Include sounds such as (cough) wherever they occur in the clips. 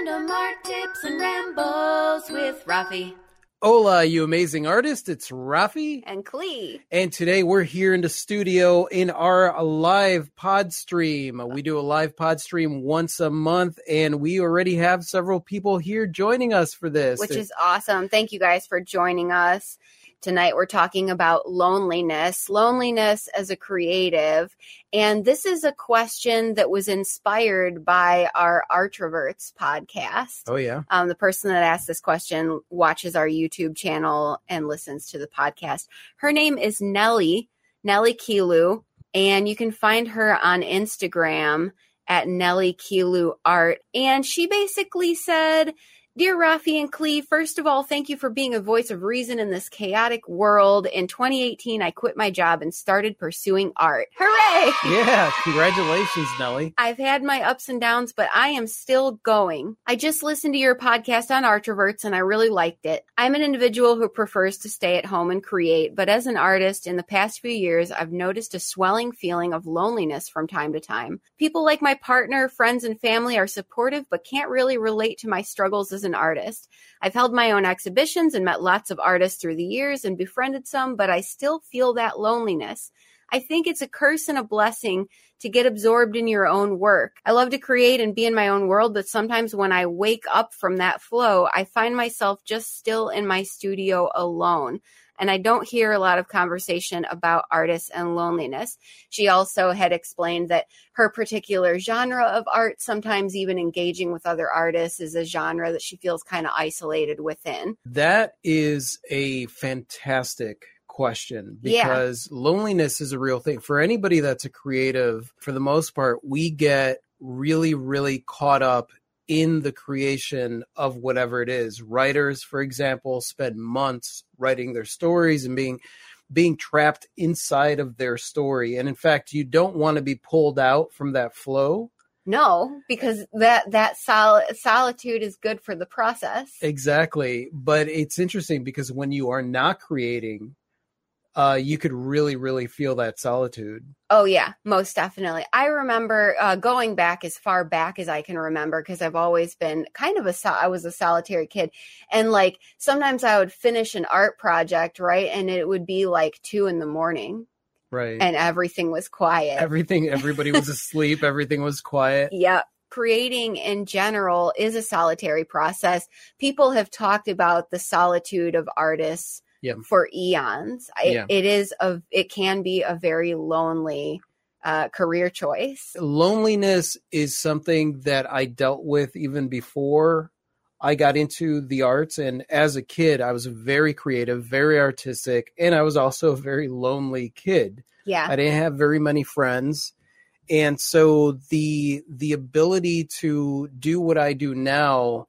Random art tips and rambles with Rafi Hola, you amazing artist. It's Rafi. and Klee. And today we're here in the studio in our live pod stream. We do a live pod stream once a month, and we already have several people here joining us for this. which is awesome. Thank you guys for joining us. Tonight we're talking about loneliness, loneliness as a creative. And this is a question that was inspired by our Artroverts podcast. Oh, yeah. Um, the person that asked this question watches our YouTube channel and listens to the podcast. Her name is Nellie, Nellie Kilu, and you can find her on Instagram at Nellie Kilu Art. And she basically said, Dear Rafi and Klee, first of all, thank you for being a voice of reason in this chaotic world. In 2018, I quit my job and started pursuing art. Hooray! Yeah. Congratulations, Nellie. I've had my ups and downs, but I am still going. I just listened to your podcast on Artroverts and I really liked it. I'm an individual who prefers to stay at home and create, but as an artist, in the past few years, I've noticed a swelling feeling of loneliness from time to time. People like my partner, friends, and family are supportive, but can't really relate to my struggles as an artist. I've held my own exhibitions and met lots of artists through the years and befriended some, but I still feel that loneliness. I think it's a curse and a blessing to get absorbed in your own work. I love to create and be in my own world, but sometimes when I wake up from that flow, I find myself just still in my studio alone. And I don't hear a lot of conversation about artists and loneliness. She also had explained that her particular genre of art, sometimes even engaging with other artists, is a genre that she feels kind of isolated within. That is a fantastic question Yeah. because loneliness is a real thing. For anybody that's a creative, for the most part, we get really, really caught up in the creation of whatever it is. Writers, for example, spend months writing their stories and being being trapped inside of their story. And in fact, you don't want to be pulled out from that flow. No, because that that sol- solitude is good for the process. Exactly. But it's interesting because when you are not creating, uh, you could really, really feel that solitude. Oh yeah, most definitely. I remember uh, going back as far back as I can remember because I've always been kind of a sol- I was a solitary kid, and like sometimes I would finish an art project right, and it would be like two in the morning, Right. and everything was quiet. Everything, everybody was (laughs) asleep. Everything was quiet. Yep. Creating in general is a solitary process. People have talked about the solitude of artists Yeah. for eons. It, Yeah. it is a it can be a very lonely uh, career choice. Loneliness is something that I dealt with even before I got into the arts. And as a kid, I was very creative, very artistic, and I was also a very lonely kid. Yeah. I didn't have very many friends. And so the the ability to do what I do now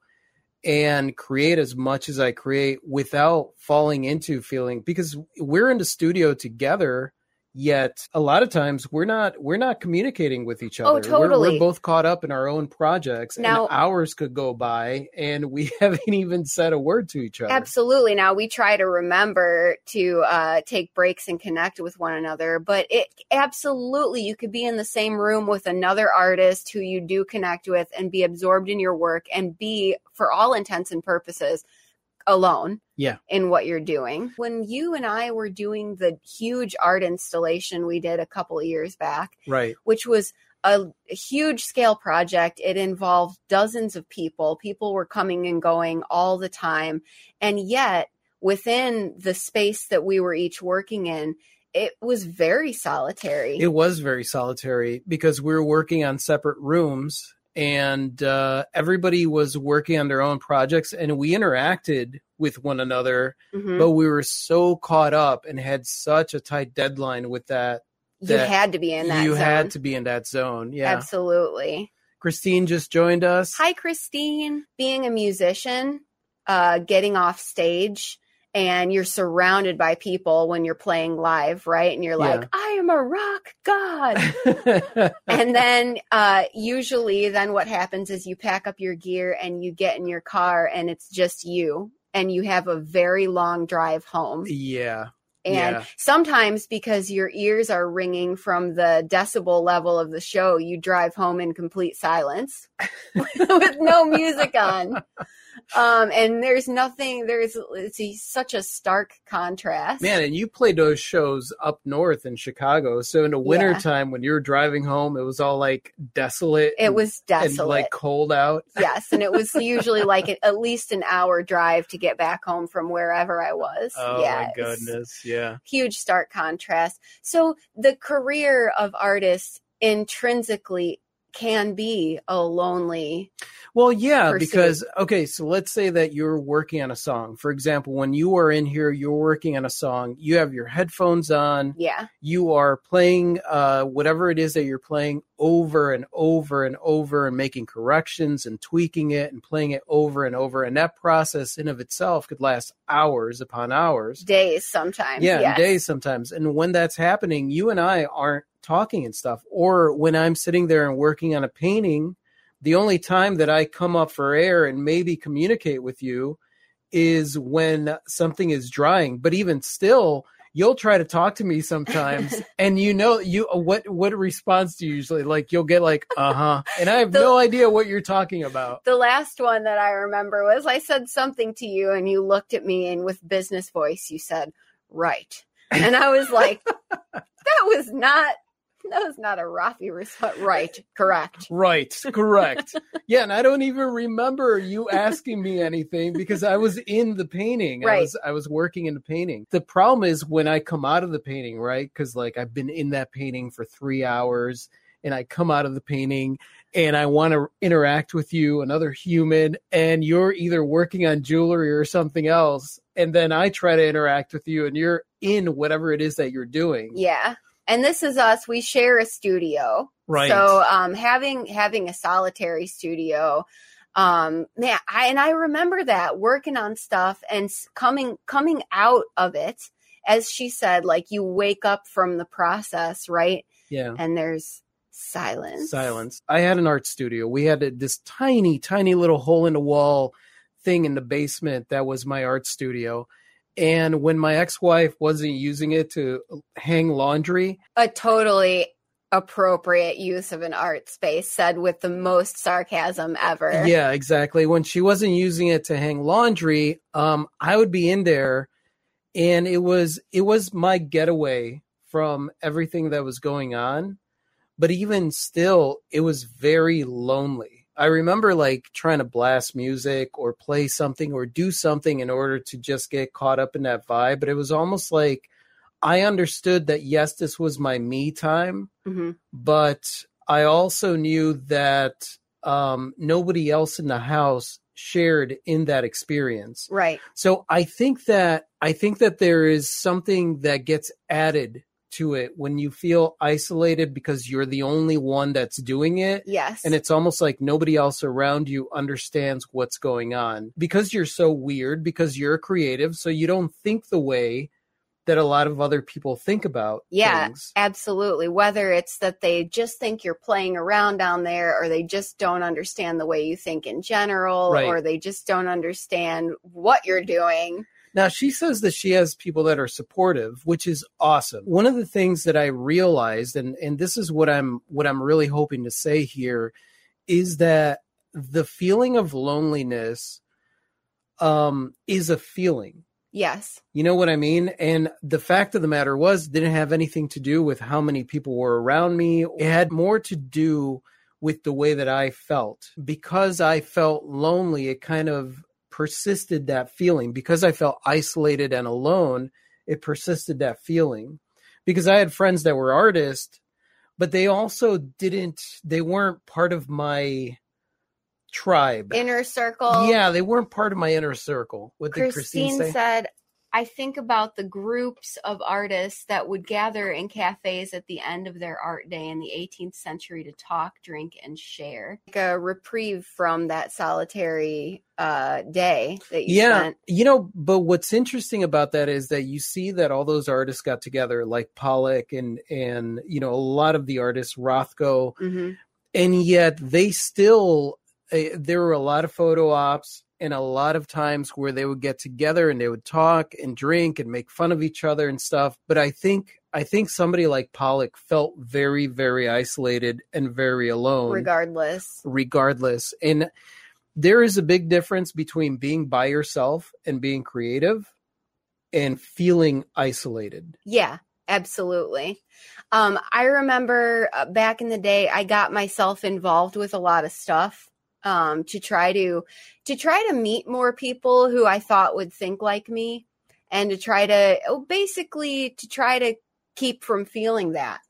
and create as much as I create without falling into feeling because we're in the studio together yet a lot of times we're not we're not communicating with each other Oh, We're- totally. we're, both caught up in our own projects Now- and hours could go by and we (laughs) haven't even said a word to each other Absolutely. Now we try to remember to uh, take breaks and connect with one another, but it absolutely you could be in the same room with another artist who you do connect with and be absorbed in your work and be, for all intents and purposes, alone. Yeah. In what you're doing. When you and I were doing the huge art installation we did a couple of years back, right which was a, a huge scale project. It involved dozens of people. People were coming and going all the time. And yet, within the space that we were each working in, it was very solitary. It was very solitary because we were working on separate rooms and uh, everybody was working on their own projects and we interacted with one another, Mhm. but we were so caught up and had such a tight deadline with that. you had to be in that you zone. had to be in that zone. Yeah. Absolutely. Christine just joined us. Hi, Christine. Being a musician, uh, getting off stage, and you're surrounded by people when you're playing live, right? And you're like, Yeah. I am a rock god. (laughs) and then uh, usually then what happens is you pack up your gear and you get in your car and it's just you and you have a very long drive home yeah. And Yeah. sometimes because your ears are ringing from the decibel level of the show, you drive home in complete silence (laughs) (laughs) with no music on. Um, and there's nothing, there's it's a, such a stark contrast. Man, and you played those shows up north in Chicago. So in the wintertime when you were driving home, it was all like desolate. it and- was and desolate. like cold out. (laughs) yes. And it was usually like a- at least an hour drive to get back home from wherever I was. Oh yeah, my goodness. Yeah. huge stark contrast. So the career of artists intrinsically can be a lonely. Well, yeah, pursuit. because okay, so let's say that you're working on a song. For example, when you are in here, you're working on a song. You have your headphones on. Yeah, You are playing uh, whatever it is that you're playing over and over and over, and making corrections and tweaking it and playing it over and over. And that process, in of itself, could last hours upon hours. days sometimes. yeah, yes. days sometimes. And when that's happening, you and I aren't talking and stuff. Or when I'm sitting there and working on a painting, the only time that I come up for air and maybe communicate with you is when something is drying. But even still, you'll try to talk to me sometimes (laughs) and you know you what what response do you usually like you'll get like uh-huh and i have The- no idea what you're talking about The last one that I remember was I said something to you and you looked at me and with business voice you said, "Right." And I was like, (laughs) that was not (laughs) that was not a Rafi response. Right, correct. Right, correct. (laughs) yeah, and I don't even remember you asking me anything because I was in the painting. I Right. was I was working in the painting. The problem is when I come out of the painting, right? Cuz like I've been in that painting for 3 hours and I come out of the painting and I want to interact with you, another human, and you're either working on jewelry or something else, and then I try to interact with you and you're in whatever it is that you're doing. Yeah. And this is us. We share a studio. Right. So um having having a solitary studio um man I and I remember that working on stuff and coming coming out of it as she said like you wake up from the process, right? yeah. And there's silence. silence. I had an art studio. We had a, this tiny, tiny little hole in the wall thing in the basement that was my art studio. And when my ex wife wasn't using it to hang laundry, A totally appropriate use of an art space said with the most sarcasm ever. yeah, exactly. When she wasn't using it to hang laundry, um, I would be in there, and it was it was my getaway from everything that was going on. But even still, it was very lonely. I remember like trying to blast music or play something or do something in order to just get caught up in that vibe. But it was almost like I understood that yes, this was my me time, Mhm. but I also knew that um, nobody else in the house shared in that experience. Right. So I think that I think that there is something that gets added to it when you feel isolated because you're the only one that's doing it. Yes. And it's almost like nobody else around you understands what's going on because you're so weird, because you're creative, so you don't think the way that a lot of other people think about Yeah, things. Absolutely. Whether it's that they just think you're playing around down there, or they just don't understand the way you think in general, Right. or they just don't understand what you're doing. Now she says that she has people that are supportive, which is awesome. One of the things that I realized and and this is what I'm what I'm really hoping to say here is that the feeling of loneliness um is a feeling. Yes. You know what I mean? And the fact of the matter was didn't have anything to do with how many people were around me. It had more to do with the way that I felt. Because I felt lonely, it kind of persisted that feeling. Because I felt isolated and alone, it persisted that feeling. Because I had friends that were artists, but they also didn't they weren't part of my tribe. Inner circle. yeah, they weren't part of my inner circle. What did Christine, Christine say? said, I think about the groups of artists that would gather in cafes at the end of their art day in the 18th century to talk, drink, and share. Like a reprieve from that solitary uh, day that you yeah spent. you know but what's interesting about that is that you see that all those artists got together like pollock and and you know a lot of the artists rothko hmm and yet they still uh, there were a lot of photo ops and a lot of times where they would get together and they would talk and drink and make fun of each other and stuff. But I think I think somebody like Pollock felt very, very isolated and very alone. Regardless. Regardless. And there is a big difference between being by yourself and being creative and feeling isolated. Yeah, absolutely. Um, I remember uh, back in the day, I got myself involved with a lot of stuff um, to try to to try to meet more people who I thought would think like me, and to try to oh, basically to try to keep from feeling that.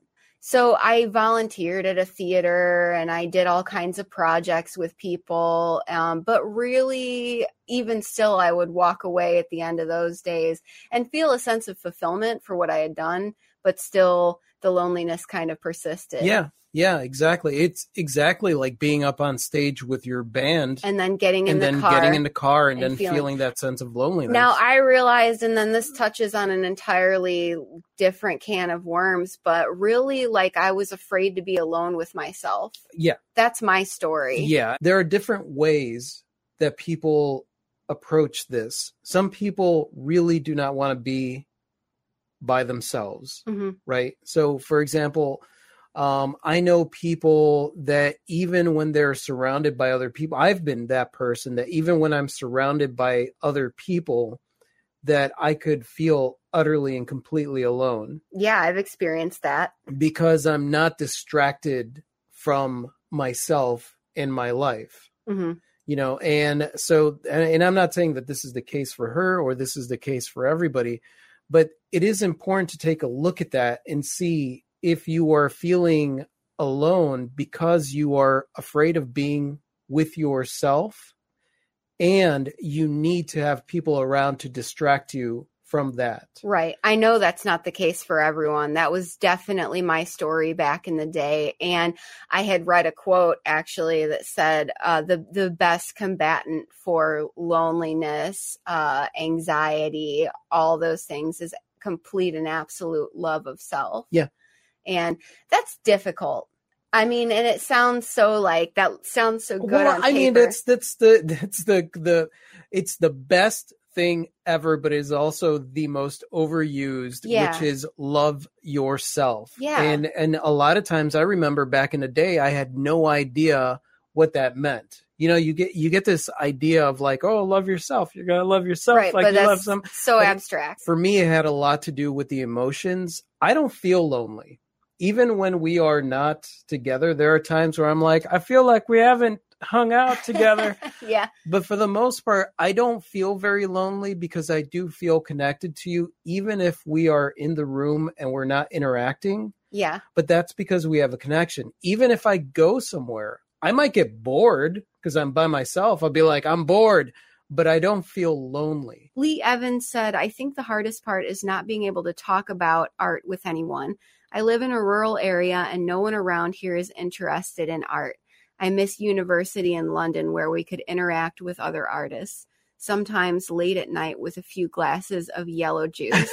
So I volunteered at a theater and I did all kinds of projects with people. Um, but really, even still, I would walk away at the end of those days and feel a sense of fulfillment for what I had done, but still the loneliness kind of persisted. Yeah. Yeah, exactly. It's exactly like being up on stage with your band and then getting in and the then car. getting in the car and, and then feeling- feeling, that sense of loneliness. Now I realized, and then this touches on an entirely different can of worms, but really, like I was afraid to be alone with myself. yeah. That's my story. Yeah, there are different ways that people approach this. Some people really do not want to be by themselves, hmm right? So, for example, um, I know people that even when they're surrounded by other people, I've been that person that even when I'm surrounded by other people, that I could feel utterly and completely alone Yeah, I've experienced that. because I'm not distracted from myself in my life hmm you know and so and i'm not saying that this is the case for her or this is the case for everybody but it is important to take a look at that and see if you are feeling alone because you are afraid of being with yourself and you need to have people around to distract you from that Right. I know that's not the case for everyone. That was definitely my story back in the day. And I had read a quote actually that said uh, the, the best combatant for loneliness, uh, anxiety, all those things is complete and absolute love of self. Yeah. And that's difficult. I mean, and it sounds so like that sounds so good. well, I mean, that's that's the (laughs) that's the the it's the best thing ever, but it is also the most overused, Yeah. which is love yourself. Yeah. and and a lot of times, I remember back in the day, I had no idea what that meant. You know, you get you get this idea of like, oh, love yourself. You're gonna love yourself right, like but you love some. so but- abstract. For me, it had a lot to do with the emotions. I don't feel lonely. Even when we are not together, there are times where I'm like, I feel like we haven't hung out together. (laughs) yeah. But for the most part, I don't feel very lonely because I do feel connected to you, even if we are in the room and we're not interacting. Yeah. But that's because we have a connection. Even if I go somewhere, I might get bored because I'm by myself. I'll be like, I'm bored, but I don't feel lonely. Lee Evans said, I think the hardest part is not being able to talk about art with anyone. I live in a rural area and no one around here is interested in art. I miss university in London where we could interact with other artists, sometimes late at night with a few glasses of yellow juice.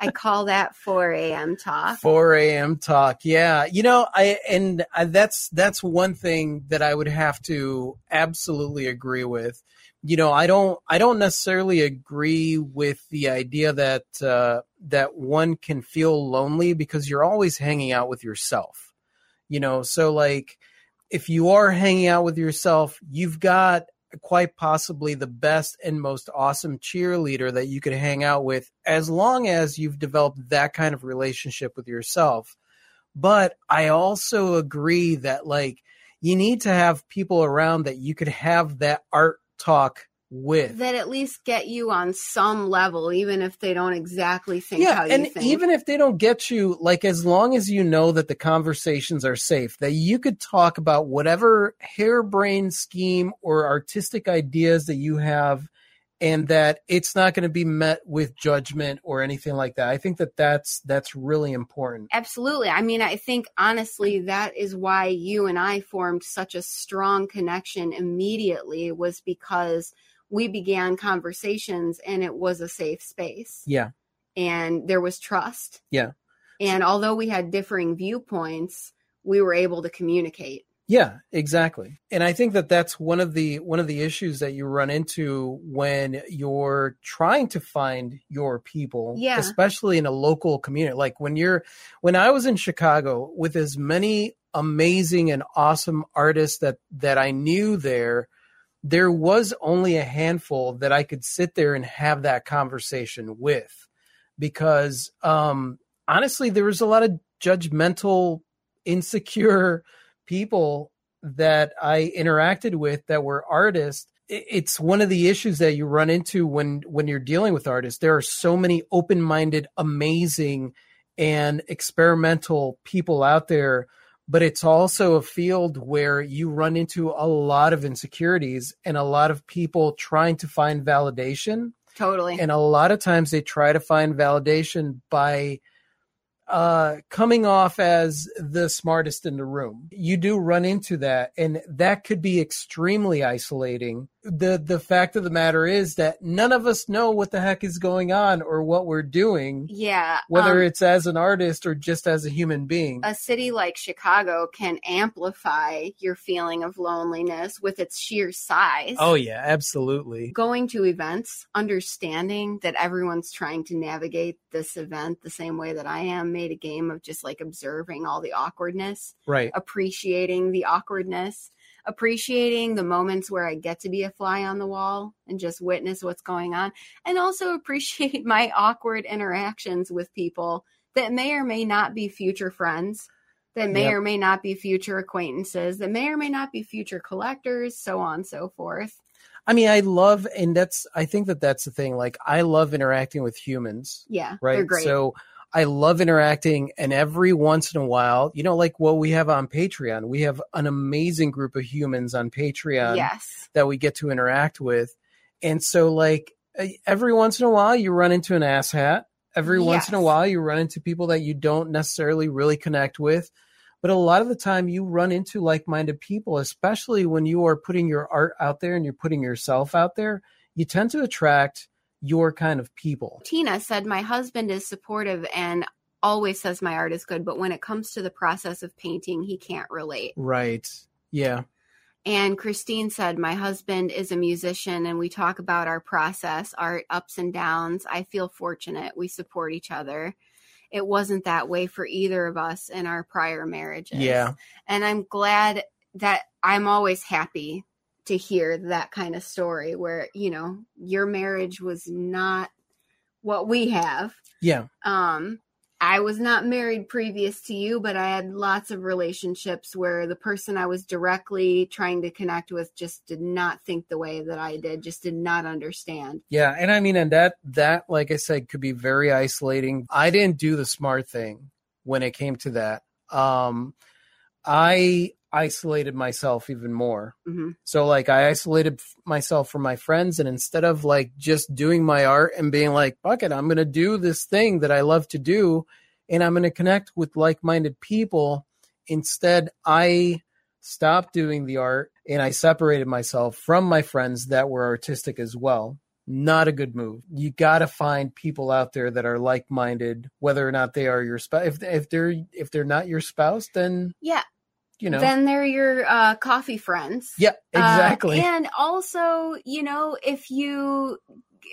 I (laughs) call that 4 a.m. talk. 4 a.m. talk. Yeah. You know, I, and I, that's, that's one thing that I would have to absolutely agree with. You know, I don't, I don't necessarily agree with the idea that, uh, that one can feel lonely because you're always hanging out with yourself. You know, so like, if you are hanging out with yourself, you've got quite possibly the best and most awesome cheerleader that you could hang out with as long as you've developed that kind of relationship with yourself. But I also agree that like you need to have people around that you could have that art talk with. That at least get you on some level, even if they don't exactly think yeah, how you and think. even if they don't get you, like as long as you know that the conversations are safe, that you could talk about whatever harebrained scheme or artistic ideas that you have, and that it's not going to be met with judgment or anything like that. I think that that's that's really important. Absolutely. I mean, I think honestly, that is why you and I formed such a strong connection immediately, was because we began conversations and it was a safe space Yeah, and there was trust. Yeah. And although we had differing viewpoints, we were able to communicate. Yeah, exactly. And I think that that's one of the one of the issues that you run into when you're trying to find your people, Yeah. especially in a local community. Like when you're when I was in Chicago with as many amazing and awesome artists that that I knew there, there was only a handful that I could sit there and have that conversation with because um honestly there was a lot of judgmental insecure people that I interacted with that were artists. It's one of the issues that you run into when when you're dealing with artists. There are so many open-minded, amazing, and experimental people out there, but it's also a field where you run into a lot of insecurities and a lot of people trying to find validation Totally. and a lot of times they try to find validation by uh, coming off as the smartest in the room. You do run into that, and that could be extremely isolating. The The fact of the matter is that none of us know what the heck is going on or what we're doing, yeah. whether um, it's as an artist or just as a human being. a city like Chicago can amplify your feeling of loneliness with its sheer size. oh yeah, absolutely. Going to events, understanding that everyone's trying to navigate this event the same way that I am, made a game of just like observing all the awkwardness, Right. appreciating the awkwardness, appreciating the moments where I get to be a fly on the wall and just witness what's going on, and also (laughs) appreciate my awkward interactions with people that may or may not be future friends, that may Yep. or may not be future acquaintances, that may or may not be future collectors, so on and so forth. I mean, I love, and that's, I think that that's the thing. Like, I love interacting with humans. Yeah, right? they're great. So I love interacting, and every once in a while, you know, like what we have on Patreon, we have an amazing group of humans on Patreon yes. that we get to interact with, and so like every once in a while, you run into an asshat. Every once in a while, you run into people that you don't necessarily really connect with. But a lot of the time, you run into like minded people, especially when you are putting your art out there and you're putting yourself out there. You tend to attract your kind of people. Tina said, My husband is supportive and always says my art is good, but when it comes to the process of painting, he can't relate. Right. Yeah. And Christine said, My husband is a musician and we talk about our process, our ups and downs. I feel fortunate. We support each other. It wasn't that way for either of us in our prior marriages. Yeah. And I'm glad that I'm always happy to hear that kind of story where, you know, your marriage was not what we have. Yeah. Um, I was not married previous to you, but I had lots of relationships where the person I was directly trying to connect with just did not think the way that I did, just did not understand. Yeah. And I mean, and that, that, like I said, could be very isolating. I didn't do the smart thing when it came to that. Um, I isolated myself even more. hmm So like I isolated myself from my friends and instead of like just doing my art and being like, fuck it, I'm going to do this thing that I love to do and I'm going to connect with like-minded people. Instead, I stopped doing the art and I separated myself from my friends that were artistic as well. Not a good move. You got to find people out there that are like-minded, whether or not they are your spouse. If, if they're if they're not your spouse, then Yeah. You know. Then they're your uh, coffee friends. yeah, Uh, exactly. and also, you know, if you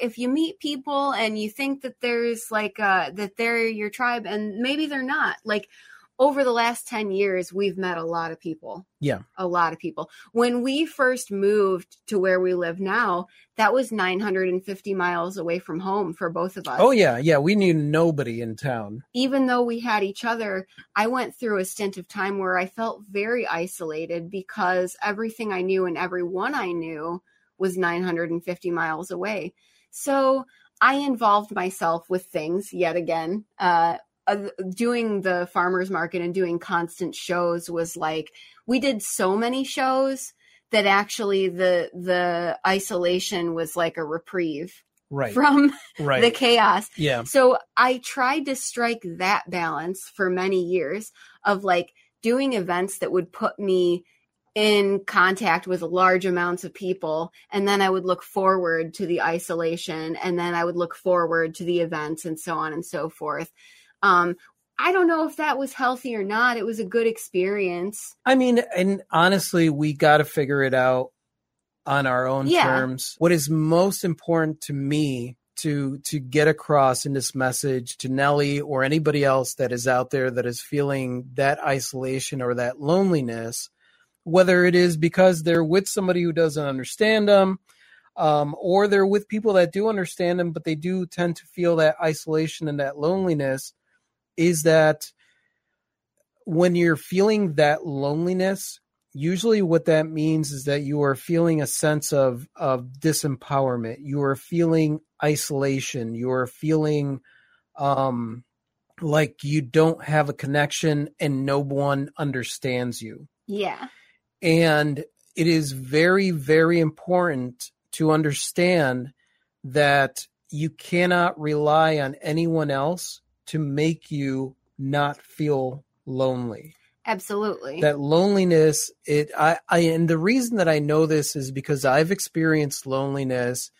if you meet people and you think that there's like uh that they're your tribe and maybe they're not. Like over the last 10 years, we've met a lot of people. Yeah. A lot of people. When we first moved to where we live now, that was 950 miles away from home for both of us Oh yeah, yeah. We knew nobody in town. even though we had each other, I went through a stint of time where I felt very isolated because everything I knew and everyone I knew was 950 miles away. So I involved myself with things yet again. Uh, uh, doing the farmers market and doing constant shows was like we did so many shows that actually the the isolation was like a reprieve Right. from (laughs) right. the chaos yeah. so I tried to strike that balance for many years of like doing events that would put me in contact with large amounts of people. And then I would look forward to the isolation and then I would look forward to the events and so on and so forth. Um, I don't know if that was healthy or not. It was a good experience. I mean, and honestly, we got to figure it out on our own Yeah. terms. What is most important to me to to get across in this message to Nellie or anybody else that is out there that is feeling that isolation or that loneliness, whether it is because they're with somebody who doesn't understand them, um, or they're with people that do understand them, but they do tend to feel that isolation and that loneliness, is that when you're feeling that loneliness, usually what that means is that you are feeling a sense of of disempowerment. You are feeling isolation. You are feeling um, like you don't have a connection and no one understands you. Yeah. And it is very, very important to understand that you cannot rely on anyone else to make you not feel lonely. Absolutely. That loneliness, it I, I and the reason that I know this is because I've experienced loneliness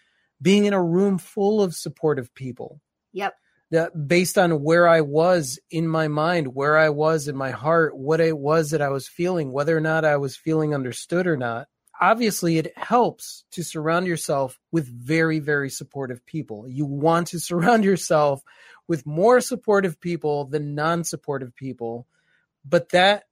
being in a room full of supportive people yep. that based on where I was in my mind, where I was in my heart, what it was that I was feeling, whether or not I was feeling understood or not. Obviously, it helps to surround yourself with very, very supportive people. You want to (laughs) surround yourself with more supportive people than non supportive people. But that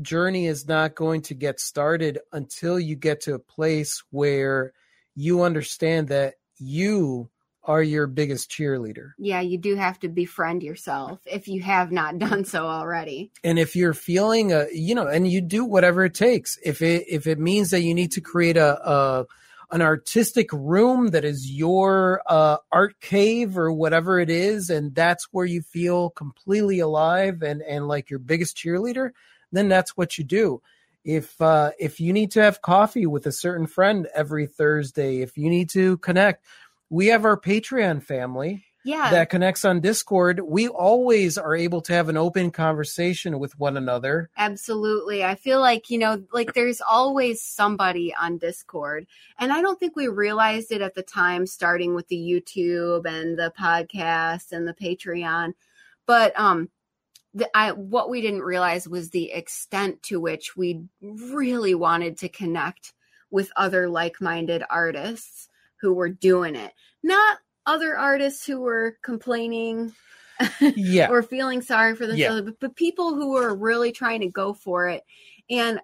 journey is not going to get started until you get to a place where you understand that you are your biggest cheerleader. Yeah, you do have to befriend yourself if you have not (laughs) done so already. and if you're feeling a you know and you do whatever it takes if it if it means that you need to create a, a an artistic room that is your uh, art cave or whatever it is and that's where you feel completely alive and and like your biggest cheerleader then that's what you do. If uh if you need to have coffee with a certain friend every thursday if you need to connect we have our patreon family Yeah. that connects on Discord, we always are able to have an open conversation with one another. Absolutely. I feel like, you know, like there's always somebody on Discord. And I don't think we realized it at the time, starting with the YouTube and the podcast and the Patreon. But um the, I, what we didn't realize was the extent to which we really wanted to connect with other like-minded artists who were doing it. Not other artists who were complaining Yeah. (laughs) or feeling sorry for Yeah. themselves, but, but people who were really trying to go for it. And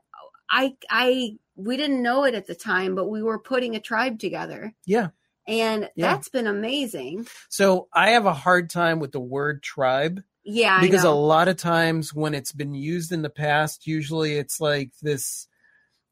I, I, we didn't know it at the time, but we were putting a tribe together, yeah. and Yeah. that's been amazing. So I have a hard time with the word tribe Yeah, because a lot of times when it's been used in the past, usually it's like this.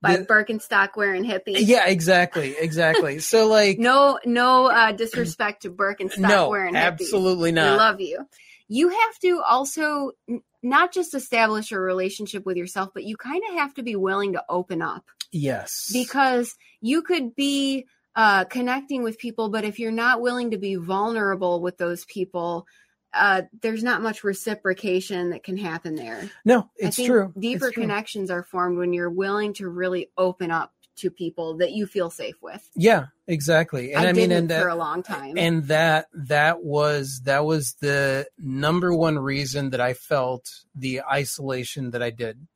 By the- Birkenstock wearing hippie. yeah, exactly. Exactly. (laughs) So, like, No, no uh, disrespect to Birkenstock no, wearing hippies. absolutely We not. love you. You have to also n- not just establish a relationship with yourself, but you kind of have to be willing to open up. yes. because you could be uh, connecting with people, but if you're not willing to be vulnerable with those people, uh, there's not much reciprocation that can happen there. no, it's I think true. Deeper It's true. connections are formed when you're willing to really open up to people that you feel safe with. Yeah, exactly. And I, I, mean, and that, for a long time. and that that was that was the number one reason that I felt the isolation that I did.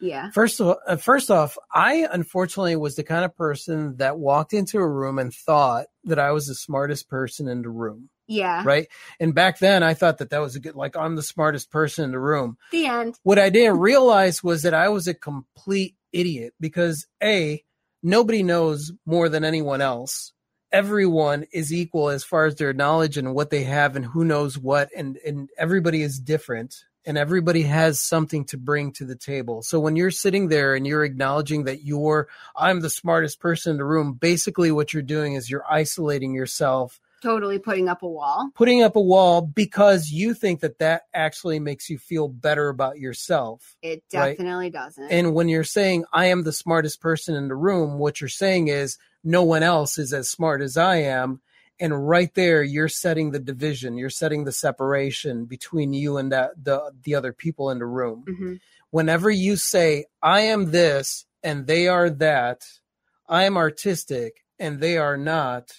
yeah, First of all, uh, first off, I unfortunately was the kind of person that walked into a room and thought that I was the smartest person in the room, yeah. right? And back then, I thought that that was a good, like I'm the smartest person in the room. The end. What I didn't realize was that I was a complete idiot because a nobody knows more than anyone else. Everyone is equal as far as their knowledge and what they have and who knows what and and everybody is different and everybody has something to bring to the table. So when you're sitting there and you're acknowledging that you're I'm the smartest person in the room, basically what you're doing is you're isolating yourself Totally putting up a wall. putting up a wall because you think that that actually makes you feel better about yourself. It Right. definitely doesn't. And when you're saying, I am the smartest person in the room, what you're saying is, no one else is as smart as I am. And right there, you're setting the division, you're setting the separation between you and that, the, the other people in the room. Mhm. Whenever you say, I am this and they are that, I am artistic and they are not,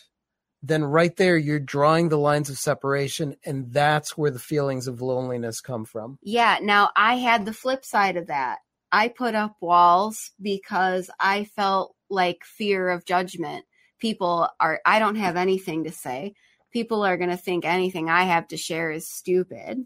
then right there you're drawing the lines of separation and that's where the feelings of loneliness come from. Yeah. Now I had the flip side of that. I put up walls because I felt like fear of judgment. People are, I don't have anything to say. People are going to think anything I have to share is stupid.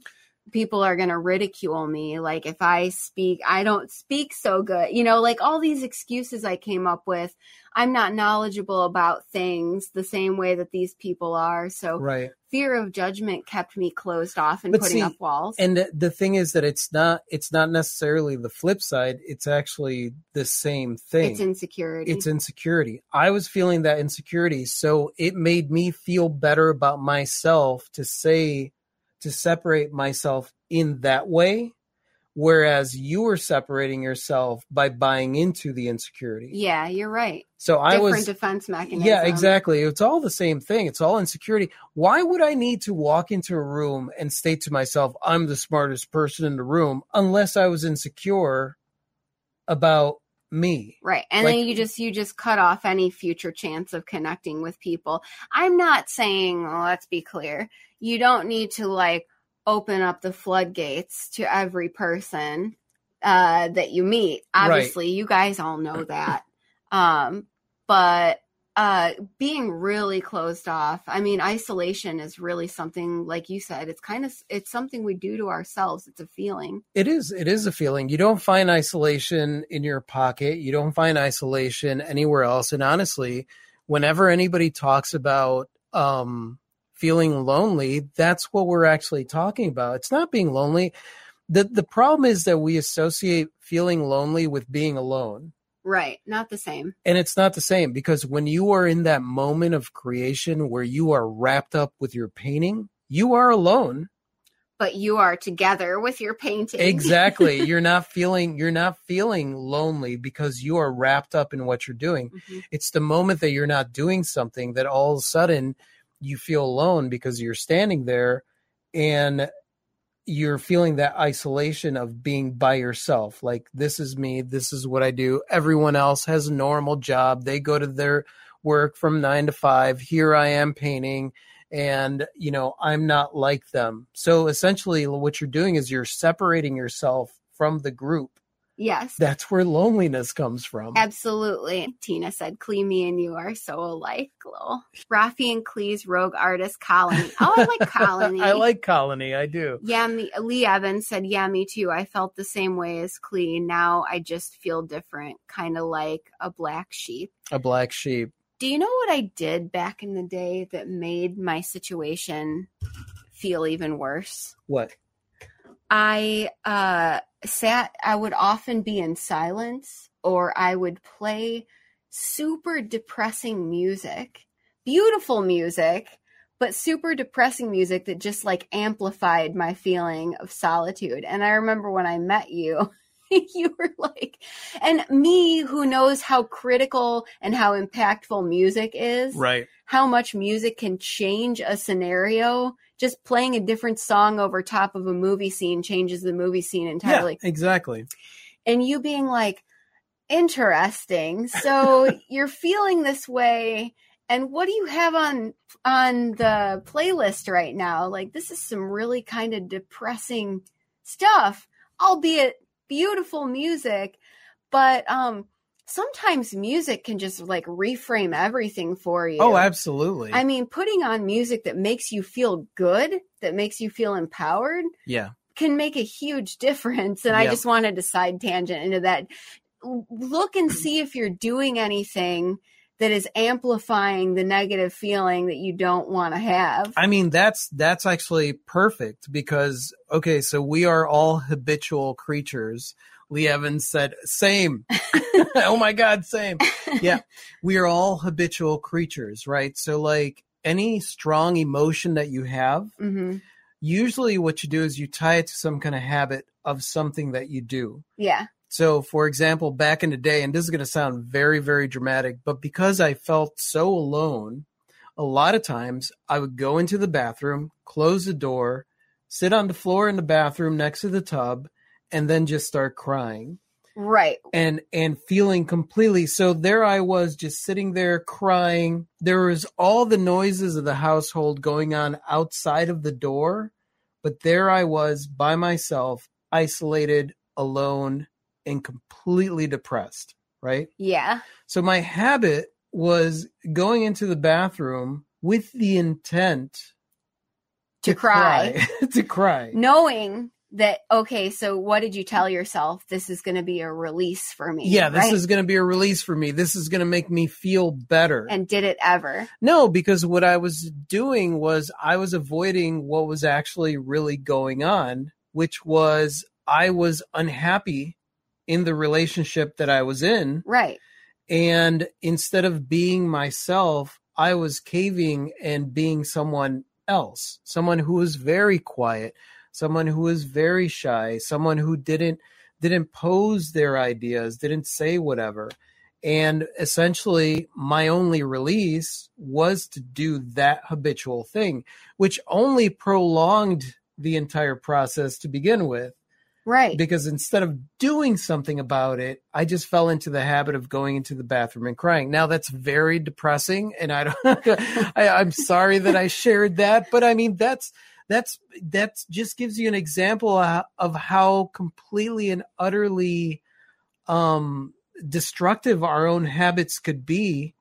People are going to ridicule me. Like if I speak, I don't speak so good. You know, like all these excuses I came up with. I'm not knowledgeable about things the same way that these people are. So Right. fear of judgment kept me closed off and But putting see, up walls. And the- the thing is that it's not it's not necessarily the flip side, it's actually the same thing. it's insecurity. it's insecurity. I was feeling that insecurity, so it made me feel better about myself to say to separate myself in that way whereas you were separating yourself by buying into the insecurity. yeah, you're right. So I was defense mechanism. Yeah, exactly. It's all the same thing. It's all insecurity. Why would I need to walk into a room and state to myself, I'm the smartest person in the room, unless I was insecure about me? Right. And Like- then you just you just cut off any future chance of connecting with people. I'm not saying, well, let's be clear. You don't need to like open up the floodgates to every person uh that you meet. Right. Obviously, you guys all know that. Um but uh being really closed off. I mean, isolation is really something like you said, it's kind of it's something we do to ourselves. It's a feeling. It is. It is a feeling. You don't find isolation in your pocket. You don't find isolation anywhere else. And honestly, whenever anybody talks about um, feeling lonely, that's what we're actually talking about. It's not being lonely. the The problem is that we associate feeling lonely with being alone. Right. Not the same. And it's not the same because when you are in that moment of creation where you are wrapped up with your painting, you are alone. But you are together with your painting. Exactly. (laughs) you're not feeling you're not feeling lonely because you are wrapped up in what you're doing. Mhm. It's the moment that you're not doing something that all of a sudden you feel alone because you're standing there and you're feeling that isolation of being by yourself. Like this is me, this is what I do. Everyone else has a normal job. They go to their work from 9 to 5. Here I am painting and you know, I'm not like them. So essentially what you're doing is you're separating yourself from the group. Yes. That's where loneliness comes from. Absolutely. Tina said, Klee, me and you are so alike. Lol. Rafi and Klee's rogue artist, Colony. Oh, I like Colony. (laughs) I like Colony. I do. Yeah, me, Lee Evans said, Yeah, me too. I felt the same way as Klee. Now I just feel different, kind of like a black sheep. A black sheep. Do you know what I did back in the day that made my situation feel even worse? What? I uh, sat, I would often be in silence or I would play super depressing music, beautiful music, but super depressing music that just like amplified my feeling of solitude. And I remember when I met you, (laughs) you were like, and me who knows how critical and how impactful music is Right. how much music can change a scenario. Just playing a different song over top of a movie scene changes the movie scene entirely. Yeah, exactly. And you being like, interesting. So (laughs) you're feeling this way. And what do you have on on the playlist right now? Like this is some really kind of depressing stuff, albeit beautiful music. But um sometimes music can just like reframe everything for you. Oh, absolutely. I mean, putting on music that makes you feel good, that makes you feel empowered, yeah. can make a huge (laughs) difference. And I just wanted to side tangent into that. Look and see if you're doing anything that is amplifying the negative feeling that you don't want to have. I mean, that's that's actually perfect because okay, so we are all habitual creatures. Lee Evans said, "Same." (laughs) (laughs) oh my God, same. Yeah, (laughs) we are all habitual creatures, right? So, like any strong emotion that you have, hmm usually what you do is you tie it to some kind of habit of something that you do. Yeah. So, for example, back in the day, and this is going to sound very, very dramatic, but because I felt so alone, a lot of times I would go into the bathroom, close the door, sit on the floor in the bathroom next to the tub, and then just start crying. Right. and and feeling completely so there I was just sitting there crying there was all the noises of the household going on outside of the door but there I was by myself isolated alone and completely depressed right Yeah. so my habit was going into the bathroom with the intent To cry. (laughs) to cry Knowing that, okay, so what did you tell yourself? This is going to be a release for me. yeah this right? is going to be a release for me this is going to make me feel better And did it ever? No, because what I was doing was I was avoiding what was actually really going on, which was I was unhappy in the relationship that I was in. Right. And instead of being myself, I was caving and being someone else, someone who was very quiet, someone who was very shy, someone who didn't didn't pose their ideas, didn't say whatever. And essentially, my only release was to do that habitual thing, which only prolonged the entire process to begin with Right. because instead of doing something about it, I just fell into the habit of going into the bathroom and crying. Now that's very depressing, and I don't. (laughs) I, I'm sorry that I shared that, but I mean that's that's that's just gives you an example of of how completely and utterly um destructive our own habits could be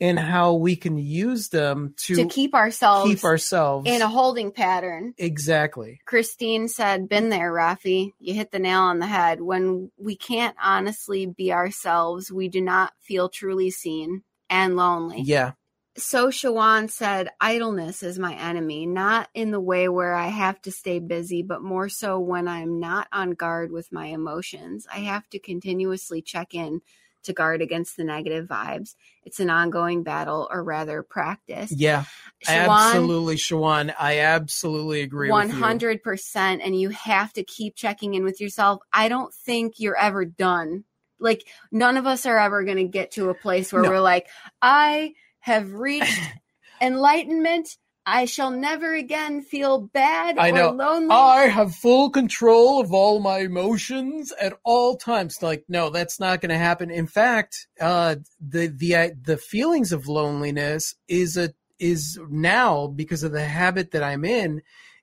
and how we can use them to, to keep ourselves keep ourselves in a holding pattern. exactly Christine said, Been there, Rafi. You hit the nail on the head. When we can't honestly be ourselves, we do not feel truly seen and lonely. yeah So Shawan said, idleness is my enemy, not in the way where I have to stay busy, but more so when I'm not on guard with my emotions. I have to continuously check in to guard against the negative vibes. It's an ongoing battle, or rather, practice. yeah Shawan, absolutely Shawan I absolutely agree one with you hundred percent, and you have to keep checking in with yourself. I don't think you're ever done. Like none of us are ever going to get to a place where No. we're like, I have reached (laughs) enlightenment. I shall never again feel bad I or know. lonely. I have full control of all my emotions at all times. Like, no, that's not going to happen. In fact, uh, the the uh, the feelings of loneliness is a is now because of the habit that I'm in.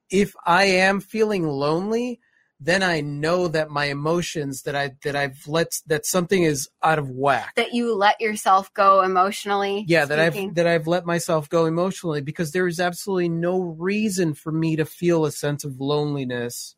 If I am feeling lonely, then I know that my emotions that I that I've let that something is out of whack. that you let yourself go emotionally. yeah that i've that i've let myself go emotionally because there is absolutely no reason for me to feel a sense of loneliness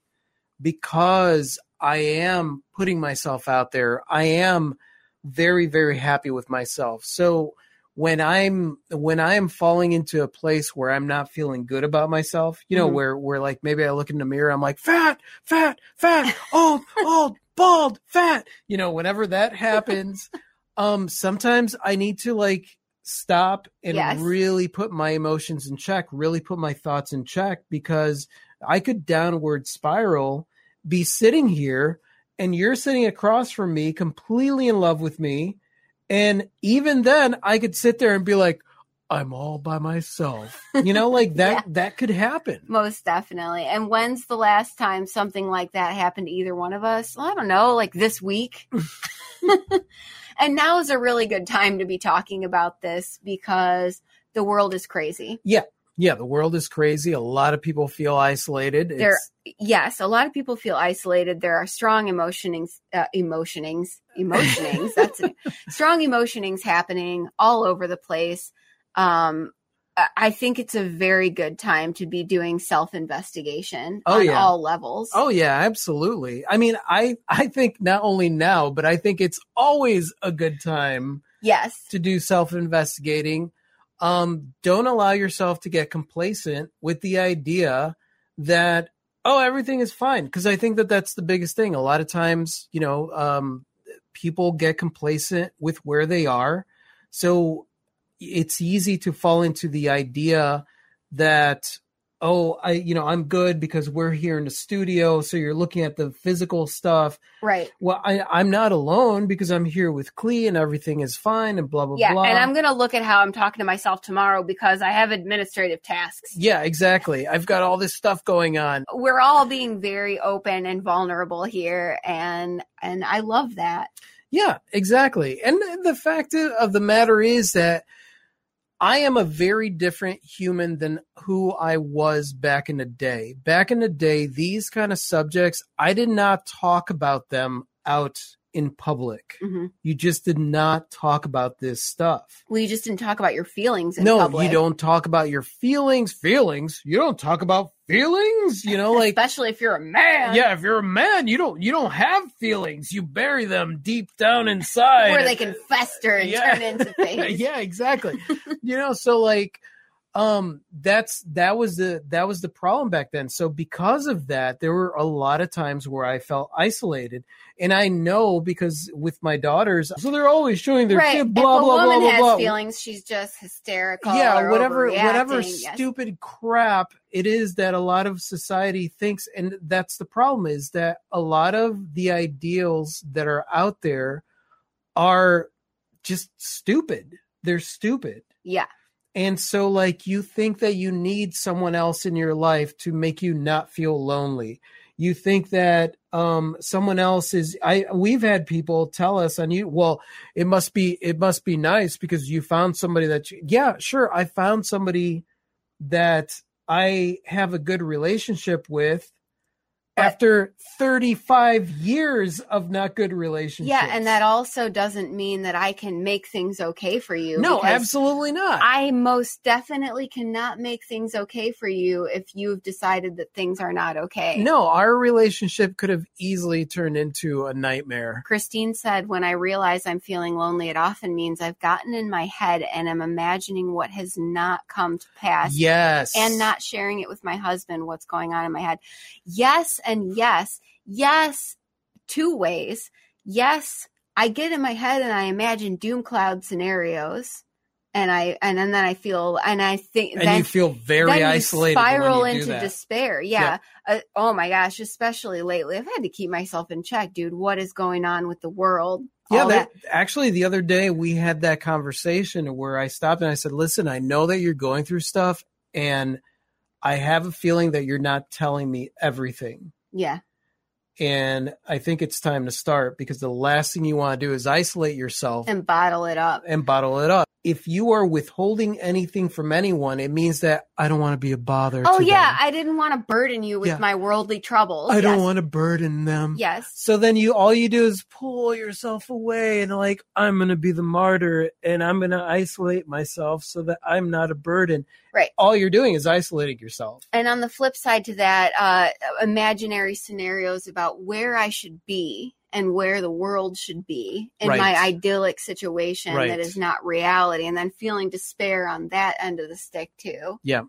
because i am putting myself out there i am very very happy with myself so when i'm when i'm falling into a place where i'm not feeling good about myself you know Mhm. where where like maybe i look in the mirror i'm like fat fat fat old old bald fat you know whenever that happens um sometimes i need to like stop and Yes. really put my emotions in check really put my thoughts in check because i could downward spiral be sitting here and you're sitting across from me completely in love with me and even then i could sit there and be like i'm all by myself you know like (laughs) that that could happen Most definitely. And when's the last time something like that happened to either one of us? Well, I don't know, like this week. (laughs) (laughs) and now is a really good time to be talking about this because the world is crazy. yeah the world is crazy a lot of people feel isolated There, It's- yes, a lot of people feel isolated. There are strong emotionings, uh, emotionings, emotionings. that's it. (laughs) strong emotionings happening all over the place. Um, I- think it's a very good time to be doing self investigation Oh, on yeah. all levels. Oh yeah, absolutely. I mean, I I think not only now, but I think it's always a good time yes, to do self-investigating. Um don't allow yourself to get complacent with the idea that oh, everything is fine because I think that that's the biggest thing. A lot of times, you know, um people get complacent with where they are. So it's easy to fall into the idea that oh, I, you know, I'm good because we're here in the studio. So you're looking at the physical stuff. Right. Well, I, I'm not alone because I'm here with Klee and everything is fine and blah, blah, Yeah. blah. And I'm going to look at how I'm talking to myself tomorrow because I have administrative tasks. yeah, exactly. I've got all this stuff going on. We're all being very open and vulnerable here. And, and I love that. Yeah, exactly. And the fact of the matter is that I am a very different human than who I was back in the day. Back in the day, these kind of subjects, I did not talk about them out in public. hmm You just did not talk about this stuff. Well, you just didn't talk about your feelings in no, public. you don't talk about your feelings. Feelings? You don't talk about feelings? You know, like Especially if you're a man. yeah, if you're a man, you don't you don't have feelings. You bury them deep down inside. Where they can fester and Yeah. turn into (laughs) things. yeah, exactly. (laughs) you know, so like um that's that was the that was the problem back then. So because of that, there were a lot of times where I felt isolated. And I know because with my daughters, so they're always showing their right. kid blah if a blah woman blah has blah. feelings, she's just hysterical. yeah, or whatever whatever. Yes. stupid crap it is that a lot of society thinks and that's the problem is that a lot of the ideals that are out there are just stupid. They're stupid. Yeah. And so, like, you think that you need someone else in your life to make you not feel lonely. You think that um, someone else is. I we've had people tell us on you. Well, it must be it must be nice because you found somebody that. You, yeah, sure. I found somebody that I have a good relationship with But- after 35 years of not good relationships. Yeah, and that also doesn't mean that I can make things okay for you. no, absolutely not. I most definitely cannot make things okay for you if you've decided that things are not okay. No, our relationship could have easily turned into a nightmare. Christine said, When I realize I'm feeling lonely, it often means I've gotten in my head and I'm imagining what has not come to pass Yes. and not sharing it with my husband, what's going on in my head. Yes, and yes, yes, two ways. Yes, I get in my head and I imagine doom cloud scenarios. And I and, then I feel and I think and then you feel very then you isolated. spiral when you do into that. despair. Yeah. Uh, oh my gosh, especially lately, I've had to keep myself in check, dude. What is going on with the world? Yeah, All that, actually, the other day we had that conversation where I stopped and I said, "Listen, I know that you're going through stuff, and I have a feeling that you're not telling me everything." yeah, And I think it's time to start because the last thing you want to do is isolate yourself and bottle it up. and bottle it up. If you are withholding anything from anyone, it means that I don't want to be a bother. Oh yeah, them. I didn't want to burden you with Yeah. my worldly troubles. I don't want to burden them. Yes. So then you all you do is pull yourself away and like I'm going to be the martyr and I'm going to isolate myself so that I'm not a burden. Right. All you're doing is isolating yourself. And on the flip side to that, uh, imaginary scenarios about where I should be and where the world should be in Right. my idyllic situation Right. that is not reality, and then feeling despair on that end of the stick too. Yeah.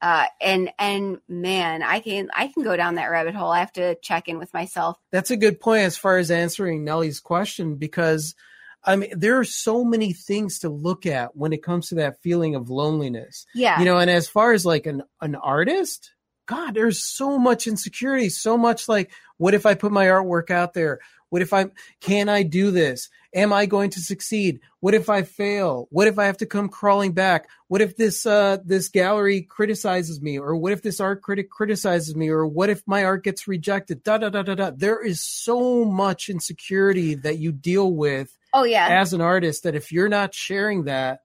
Uh, and and man, I can I can go down that rabbit hole. I have to check in with myself. That's a good point as far as answering Nellie's question because I mean there are so many things to look at when it comes to that feeling of loneliness. Yeah. You know, and as far as like an an artist, God, there's so much insecurity, so much like, what if I put my artwork out there? What if I can I do this? Am I going to succeed? What if I fail? What if I have to come crawling back? What if this uh this gallery criticizes me? Or what if this art critic criticizes me? Or what if my art gets rejected? Da da da da da. There is so much insecurity that you deal with oh yeah. as an artist that if you're not sharing that,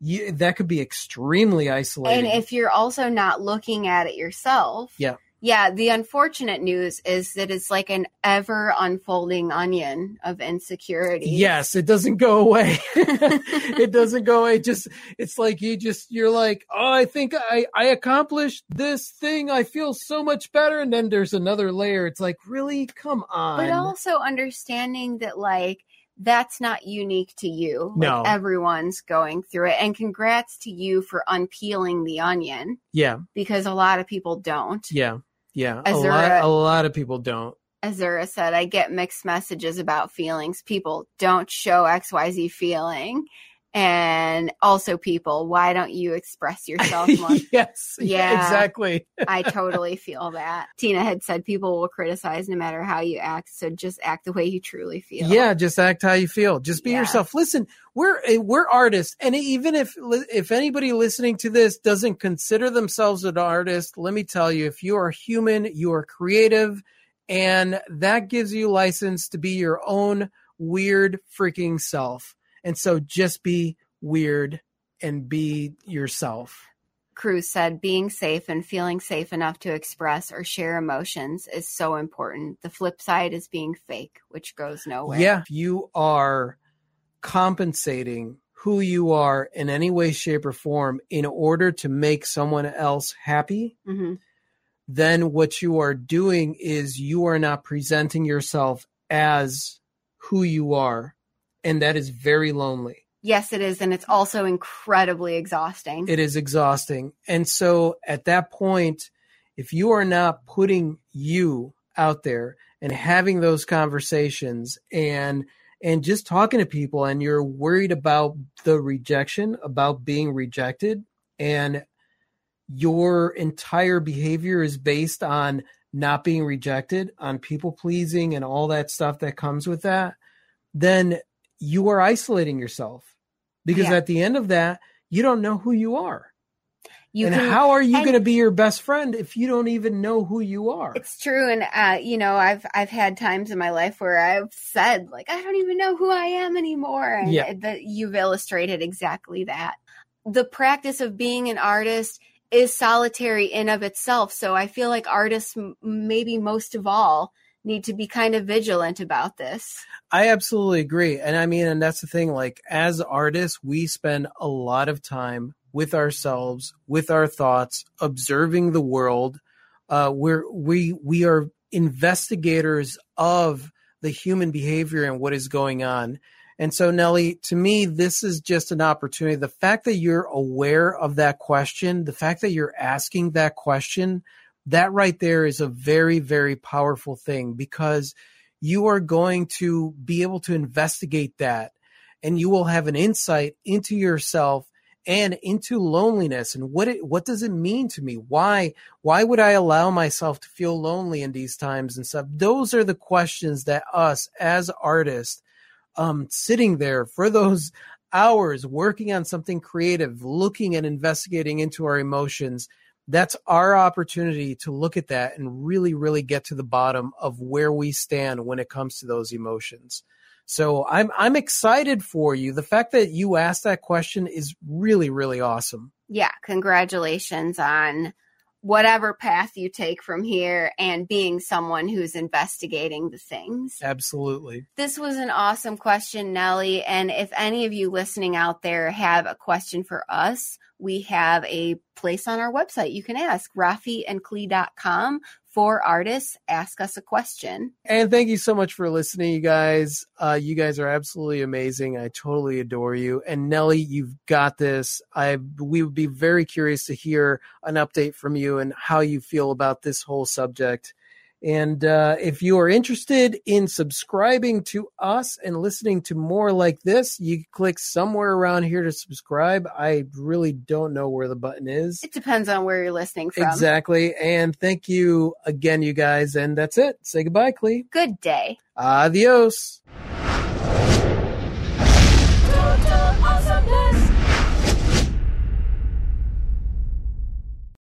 you, that could be extremely isolating. And if you're also not looking at it yourself, Yeah. Yeah. The unfortunate news is that it's like an ever unfolding onion of insecurity. Yes, it doesn't go away. (laughs) it doesn't go away. Just it's like you just you're like, oh, I think I I accomplished this thing. I feel so much better. And then there's another layer. It's like, really, come on. but also understanding that like that's not unique to you. No. Like everyone's going through it. And congrats to you for unpeeling the onion yeah, because a lot of people don't. yeah, yeah. A Is lot, a- a lot of people don't. Azura said, I get mixed messages about feelings. People don't show XYZ feeling. And also, people, why don't you express (laughs) yourself more? yes. (laughs) Yeah. Exactly. (laughs) I totally feel that. Tina had said people will criticize no matter how you act. So just act the way you truly feel. Yeah, just act how you feel. Just be Yeah. yourself. Listen, we're eh, we're artists, and even if if anybody listening to this doesn't consider themselves an artist, let me tell you, if you are human, you are creative, and that gives you license to be your own weird freaking self. And so, just be weird and be yourself. Cruz said being safe and feeling safe enough to express or share emotions is so important. The flip side is being fake, which goes nowhere. Yeah, if you are compensating who you are in any way, shape, or form in order to make someone else happy, hmm then what you are doing is you are not presenting yourself as who you are. And that is very lonely. Yes, it is. And it's also incredibly exhausting. It is exhausting. And so at that point, if you are not putting you out there and having those conversations and and just talking to people and you're worried about the rejection, about being rejected and your entire behavior is based on not being rejected, on people pleasing and all that stuff that comes with that, then you are isolating yourself. Because Yeah. at the end of that, you don't know who you are. You and can- how are you going to be your best friend if you don't even know who you are? It's true, and uh, you know, I've I've had times in my life where I've said like I don't even know who I am anymore, and Yeah. that you've illustrated exactly that. The practice of being an artist is solitary in of itself, so I feel like artists, m- maybe most of all, need to be kind of vigilant about this. I absolutely agree. And I mean, and that's the thing, like as artists, we spend a lot of time with ourselves, with our thoughts, observing the world. Uh, we're, we, we are investigators of the human behavior and what is going on. And so, Nellie, to me, this is just an opportunity. The fact that you're aware of that question, the fact that you're asking that question, that right there is a very, very powerful thing because you are going to be able to investigate that and you will have an insight into yourself and into loneliness. And what it what does it mean to me? Why why would i allow myself to feel lonely in these times and stuff? Those are the questions that us as artists um sitting there for those (laughs) hours working on something creative looking and investigating into our emotions that's our opportunity to look at that and really really get to the bottom of where we stand when it comes to those emotions. So i'm i'm excited for you. The fact that you asked that question is really really awesome. Yeah, congratulations on whatever path you take from here and being someone who's investigating the things. absolutely This was an awesome question, Nellie. And if any of you listening out there have a question for us, we have a place on our website you can ask rafiandklee.com for artists. Ask us a question. and thank you so much for listening you guys uh you guys are absolutely amazing i totally adore you and nellie you've got this i we would be very curious to hear an update from you and how you feel about this whole subject and uh, if you are interested in subscribing to us and listening to more like this, you click somewhere around here to subscribe. I really don't know where the button is. It depends on where you're listening from. Exactly. And thank you again, you guys. And that's it. Say goodbye, Klee. Good day. Adios.